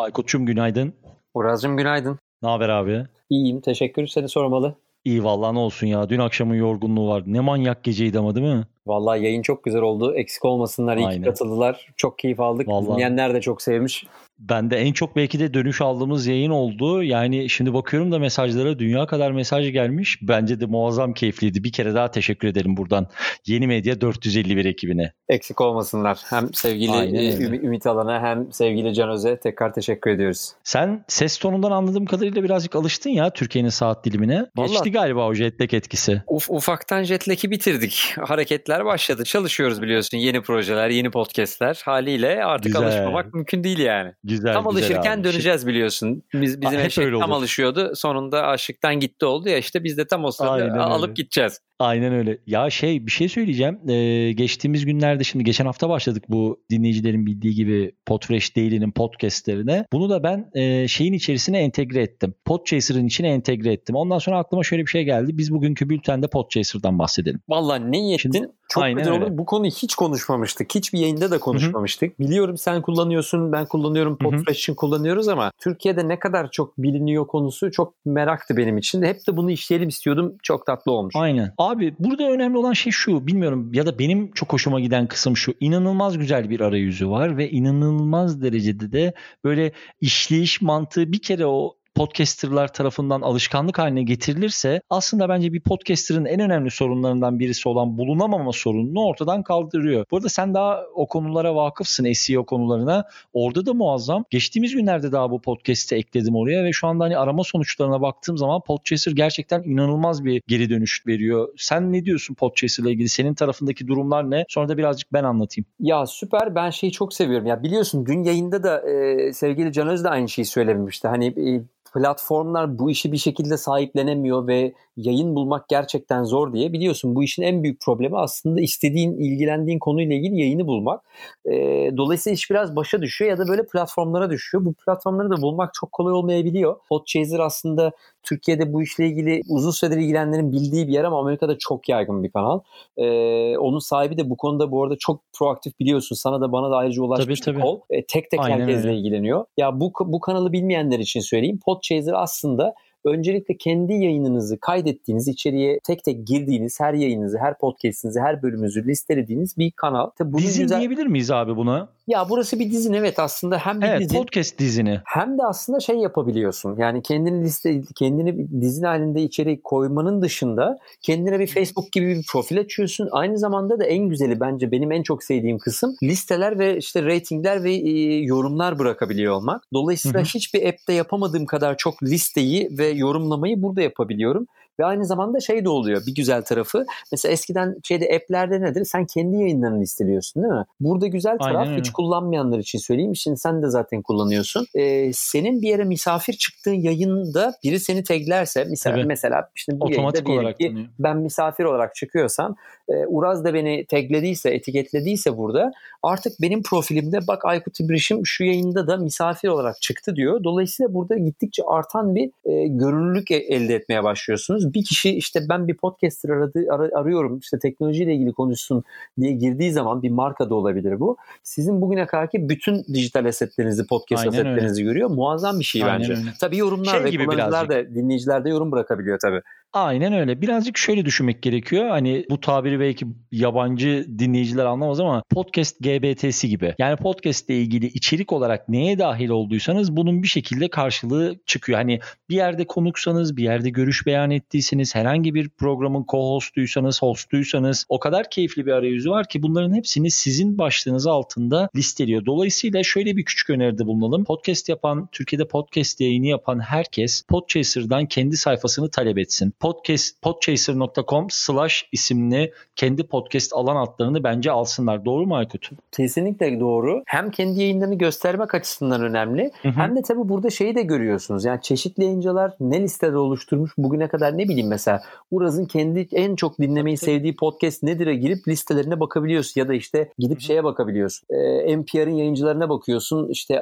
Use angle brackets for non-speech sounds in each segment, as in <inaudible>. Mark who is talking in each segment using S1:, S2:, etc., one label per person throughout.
S1: Aykut'cum günaydın.
S2: Uraz'cığım günaydın.
S1: Ne haber abi?
S2: İyiyim teşekkür seni sormalı.
S1: İyi vallahi ne olsun ya. Dün akşamın yorgunluğu vardı. Ne manyak geceydi ama değil mi?
S2: Vallahi yayın çok güzel oldu. Eksik olmasınlar. İyi
S1: Aynen.
S2: ki katıldılar. Çok keyif aldık.
S1: Vallahi.
S2: Dinleyenler de çok sevmiş.
S1: Ben de en çok belki de dönüş aldığımız yayın oldu. Yani şimdi bakıyorum da mesajlara dünya kadar mesaj gelmiş. Bence de muazzam keyifliydi. Bir kere daha teşekkür ederim buradan Yeni Medya 451 ekibine.
S2: Eksik olmasınlar. Hem sevgili
S1: Aynen
S2: e, Ümit Alan'a hem sevgili Can Öz'e tekrar teşekkür ediyoruz.
S1: Sen ses tonundan anladığım kadarıyla birazcık alıştın ya Türkiye'nin saat dilimine.
S2: Vallahi-
S1: Geçti galiba o jetlag etkisi.
S2: Uf, ufaktan jetlag'i bitirdik. Hareketler başladı. Çalışıyoruz biliyorsun. Yeni projeler, yeni podcastler. Haliyle artık
S1: Güzel.
S2: alışmamak mümkün değil yani.
S1: Güzel
S2: tam
S1: güzel
S2: alışırken
S1: abi.
S2: döneceğiz biliyorsun. Biz bizim eşek tam
S1: olur.
S2: alışıyordu. Sonunda aşıktan gitti oldu ya işte biz de tam o sırada
S1: Aynen
S2: alıp
S1: öyle.
S2: gideceğiz.
S1: Aynen öyle. Ya şey bir şey söyleyeceğim. Ee, geçtiğimiz günlerde şimdi geçen hafta başladık bu dinleyicilerin bildiği gibi Podfresh Daily'nin podcastlerine. Bunu da ben e, şeyin içerisine entegre ettim. Podchaser'ın içine entegre ettim. Ondan sonra aklıma şöyle bir şey geldi. Biz bugünkü bültende Podchaser'dan bahsedelim.
S2: Vallahi ne iyi ettin.
S1: Şimdi-
S2: Çok
S1: Aynen
S2: güzel
S1: öyle.
S2: olur. Bu konuyu hiç konuşmamıştık. Hiçbir yayında da konuşmamıştık. Biliyorum sen kullanıyorsun, ben kullanıyorum,
S1: hı.
S2: Podfresh'in kullanıyoruz ama Türkiye'de ne kadar çok biliniyor konusu çok meraktı benim için. Hep de bunu işleyelim istiyordum. Çok tatlı olmuş.
S1: Aynen. Abi burada önemli olan şey şu. Bilmiyorum ya da benim çok hoşuma giden kısım şu. İnanılmaz güzel bir arayüzü var ve inanılmaz derecede de böyle işleyiş mantığı bir kere o podcasterlar tarafından alışkanlık haline getirilirse aslında bence bir podcaster'ın en önemli sorunlarından birisi olan bulunamama sorununu ortadan kaldırıyor. Bu arada sen daha o konulara vakıfsın SEO konularına. Orada da muazzam. Geçtiğimiz günlerde daha bu podcast'i ekledim oraya ve şu anda hani arama sonuçlarına baktığım zaman Podchaser gerçekten inanılmaz bir geri dönüş veriyor. Sen ne diyorsun Podchaser ile ilgili? Senin tarafındaki durumlar ne? Sonra da birazcık ben anlatayım.
S2: Ya süper ben şeyi çok seviyorum. Ya biliyorsun dün yayında da e, sevgili Can Öz de aynı şeyi söylemişti. Hani e, platformlar bu işi bir şekilde sahiplenemiyor ve yayın bulmak gerçekten zor diye. Biliyorsun bu işin en büyük problemi aslında istediğin, ilgilendiğin konuyla ilgili yayını bulmak. E, dolayısıyla iş biraz başa düşüyor ya da böyle platformlara düşüyor. Bu platformları da bulmak çok kolay olmayabiliyor. Podchaser aslında Türkiye'de bu işle ilgili uzun süredir ilgilenenlerin bildiği bir yer ama Amerika'da çok yaygın bir kanal. Ee, onun sahibi de bu konuda bu arada çok proaktif biliyorsun. Sana da bana da ayrıca ulaşmış
S1: Tabii, tabii.
S2: kol. Ee, tek tek
S1: Aynen
S2: herkesle
S1: öyle.
S2: ilgileniyor. Ya bu bu kanalı bilmeyenler için söyleyeyim. Podchaser aslında öncelikle kendi yayınınızı kaydettiğiniz, içeriye tek tek girdiğiniz her yayınınızı, her podcast'inizi, her bölümünüzü listelediğiniz bir kanal. Tabii bunun
S1: Dizin
S2: güzel...
S1: diyebilir miyiz abi buna?
S2: Ya burası bir dizin evet aslında hem bir
S1: Evet
S2: dizin
S1: podcast dizini.
S2: hem de aslında şey yapabiliyorsun. Yani kendini liste kendini dizin halinde içeri koymanın dışında kendine bir Facebook gibi bir profil açıyorsun. Aynı zamanda da en güzeli bence benim en çok sevdiğim kısım listeler ve işte ratingler ve e, yorumlar bırakabiliyor olmak. Dolayısıyla
S1: Hı hı.
S2: hiçbir app'te yapamadığım kadar çok listeyi ve yorumlamayı burada yapabiliyorum. Ve aynı zamanda şey de oluyor bir güzel tarafı. Mesela eskiden şeyde app'lerde nedir? Sen kendi yayınlarını listeliyorsun değil mi? Burada güzel taraf
S1: Aynen
S2: hiç kullanmayanlar için söyleyeyim. Şimdi sen de zaten kullanıyorsun. Ee, senin bir yere misafir çıktığın yayında biri seni taglerse mesela,
S1: Tabii.
S2: mesela şimdi bu
S1: Otomatik
S2: yayında
S1: olarak
S2: ki
S1: tanıyor.
S2: ben misafir olarak çıkıyorsam e, Uraz da beni taglediyse, etiketlediyse burada artık benim profilimde bak Aykut İbrişim şu yayında da misafir olarak çıktı diyor. Dolayısıyla burada gittikçe artan bir e, görünürlük e- elde etmeye başlıyorsunuz. Bir kişi işte ben bir podcaster aradı, ar- arıyorum işte teknolojiyle ilgili konuşsun diye girdiği zaman bir marka da olabilir bu. Sizin bugüne kadarki bütün dijital asetlerinizi, podcast
S1: Aynen öyle.
S2: asetlerinizi görüyor. Muazzam bir şey
S1: Aynen
S2: bence.
S1: öyle.
S2: Tabii yorumlar
S1: Şey
S2: ve kullanıcılar da dinleyiciler de yorum bırakabiliyor tabii.
S1: Aynen öyle. Birazcık şöyle düşünmek gerekiyor. Hani bu tabiri belki yabancı dinleyiciler anlamaz ama podcast GBT'si gibi. Yani podcast ile ilgili içerik olarak neye dahil olduysanız bunun bir şekilde karşılığı çıkıyor. Hani bir yerde konuksanız, bir yerde görüş beyan ettiyseniz, herhangi bir programın co-host'uysanız, host'uysanız o kadar keyifli bir arayüzü var ki bunların hepsini sizin başlığınız altında listeliyor. Dolayısıyla şöyle bir küçük öneride bulunalım. Podcast yapan, Türkiye'de podcast yayını yapan herkes Podchaser'dan kendi sayfasını talep etsin. Podcast podchaser.com slash isimli kendi podcast alan adlarını bence alsınlar. Doğru mu Aykut?
S2: Kesinlikle doğru. Hem kendi yayınlarını göstermek açısından önemli.
S1: Hı hı.
S2: Hem de tabii burada şeyi de görüyorsunuz. Yani çeşitli yayıncılar ne listede oluşturmuş bugüne kadar ne bileyim mesela Uraz'ın kendi en çok dinlemeyi sevdiği podcast nedir'e girip listelerine bakabiliyorsun ya da işte gidip
S1: Hı hı.
S2: şeye bakabiliyorsun. Ee, NPR'ın yayıncılarına bakıyorsun. İşte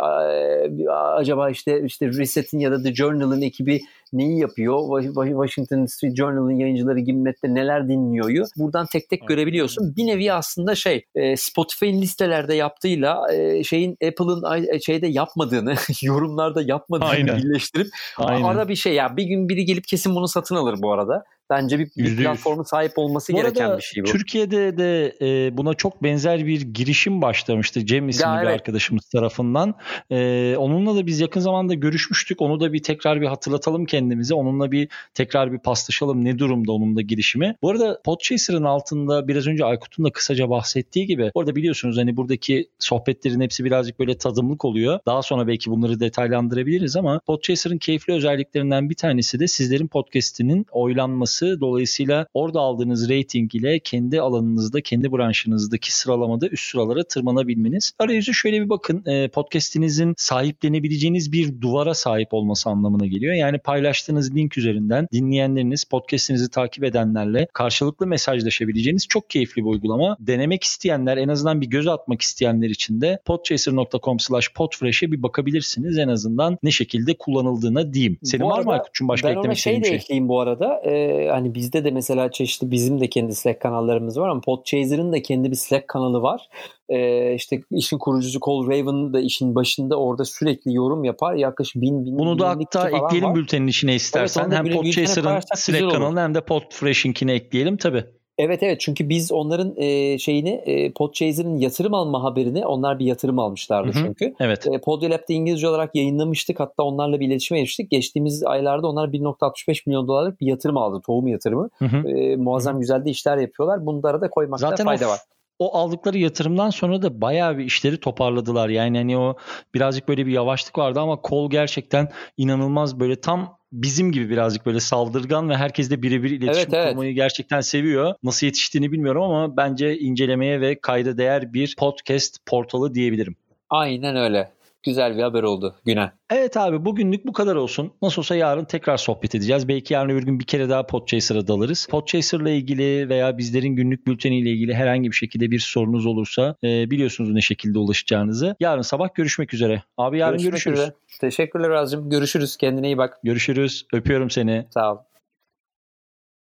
S2: acaba işte işte Reset'in ya da The Journal'ın ekibi neyi yapıyor? Wa- Wa- Washington Street Journal'ın yayıncıları Gimlet'te neler dinliyoryu buradan tek tek görebiliyorsun. Bir nevi aslında şey e, Spotify'ın listelerde yaptığıyla e, şeyin Apple'ın e, şeyde yapmadığını <laughs> yorumlarda yapmadığını Aynen. birleştirip Aynen. ara bir şey ya bir gün biri gelip kesin bunu satın alır bu arada. Bence bir, bir platformu sahip olması bu gereken bir şey bu.
S1: Türkiye'de de e, buna çok benzer bir girişim başlamıştı Cem isimli ya, bir evet. arkadaşımız tarafından. E, onunla da biz yakın zamanda görüşmüştük. Onu da bir tekrar bir hatırlatalım kendimize. Onunla bir tekrar bir paslaşalım ne durumda onun da girişimi. Bu arada Podchaser'ın altında biraz önce Aykut'un da kısaca bahsettiği gibi orada biliyorsunuz hani buradaki sohbetlerin hepsi birazcık böyle tadımlık oluyor. Daha sonra belki bunları detaylandırabiliriz ama Podchaser'ın keyifli özelliklerinden bir tanesi de sizlerin podcast'inin oylanması olması. Dolayısıyla orada aldığınız rating ile kendi alanınızda, kendi branşınızdaki sıralamada üst sıralara tırmanabilmeniz. Arayüzü şöyle bir bakın. E, podcast'inizin sahiplenebileceğiniz bir duvara sahip olması anlamına geliyor. Yani paylaştığınız link üzerinden dinleyenleriniz, podcast'inizi takip edenlerle karşılıklı mesajlaşabileceğiniz çok keyifli bir uygulama. Denemek isteyenler, en azından bir göz atmak isteyenler için de podchaser.com slash podfresh'e bir bakabilirsiniz. En azından ne şekilde kullanıldığına diyeyim. Senin bu var mı Aykut'cum başka eklemek istediğin
S2: şey? Ben ona şey de ekleyeyim bu arada. Ee, hani bizde de mesela çeşitli bizim de kendi Slack kanallarımız var ama Podchaser'ın da kendi bir Slack kanalı var. Ee, işte işin kurucusu Cole Raven da işin başında orada sürekli yorum yapar. Yaklaşık bin, bin
S1: Bunu da hatta ekleyelim var. bültenin içine istersen. Evet, hem Podchaser'ın Slack kanalına hem de Podfresh'inkine ekleyelim tabii.
S2: Evet evet çünkü biz onların e, şeyini e, Podchaser'ın yatırım alma haberini onlar bir yatırım almışlardı hı hı, çünkü. Evet. E, Podyolab'da İngilizce olarak yayınlamıştık hatta onlarla bir iletişime geçtik. Geçtiğimiz aylarda onlar 1.65 milyon dolarlık bir yatırım aldı tohum yatırımı. Hı hı. E, muazzam hı. güzel de işler yapıyorlar. Bunlara da koymakta Zaten fayda var
S1: o aldıkları yatırımdan sonra da bayağı bir işleri toparladılar. Yani hani o birazcık böyle bir yavaşlık vardı ama kol gerçekten inanılmaz böyle tam bizim gibi birazcık böyle saldırgan ve herkes de birebir iletişim evet, kurmayı evet. gerçekten seviyor. Nasıl yetiştiğini bilmiyorum ama bence incelemeye ve kayda değer bir podcast portalı diyebilirim.
S2: Aynen öyle. Güzel bir haber oldu Güne.
S1: Evet abi bugünlük bu kadar olsun. Nasıl olsa yarın tekrar sohbet edeceğiz. Belki yarın öbür gün bir kere daha Podchaser'a dalarız. Podchaser'la ilgili veya bizlerin günlük bülteniyle ilgili herhangi bir şekilde bir sorunuz olursa e, biliyorsunuz ne şekilde ulaşacağınızı. Yarın sabah görüşmek üzere. Abi yarın görüşmek görüşürüz. Üzere.
S2: Teşekkürler Azim. Görüşürüz. Kendine iyi bak.
S1: Görüşürüz. Öpüyorum seni.
S2: Sağ ol.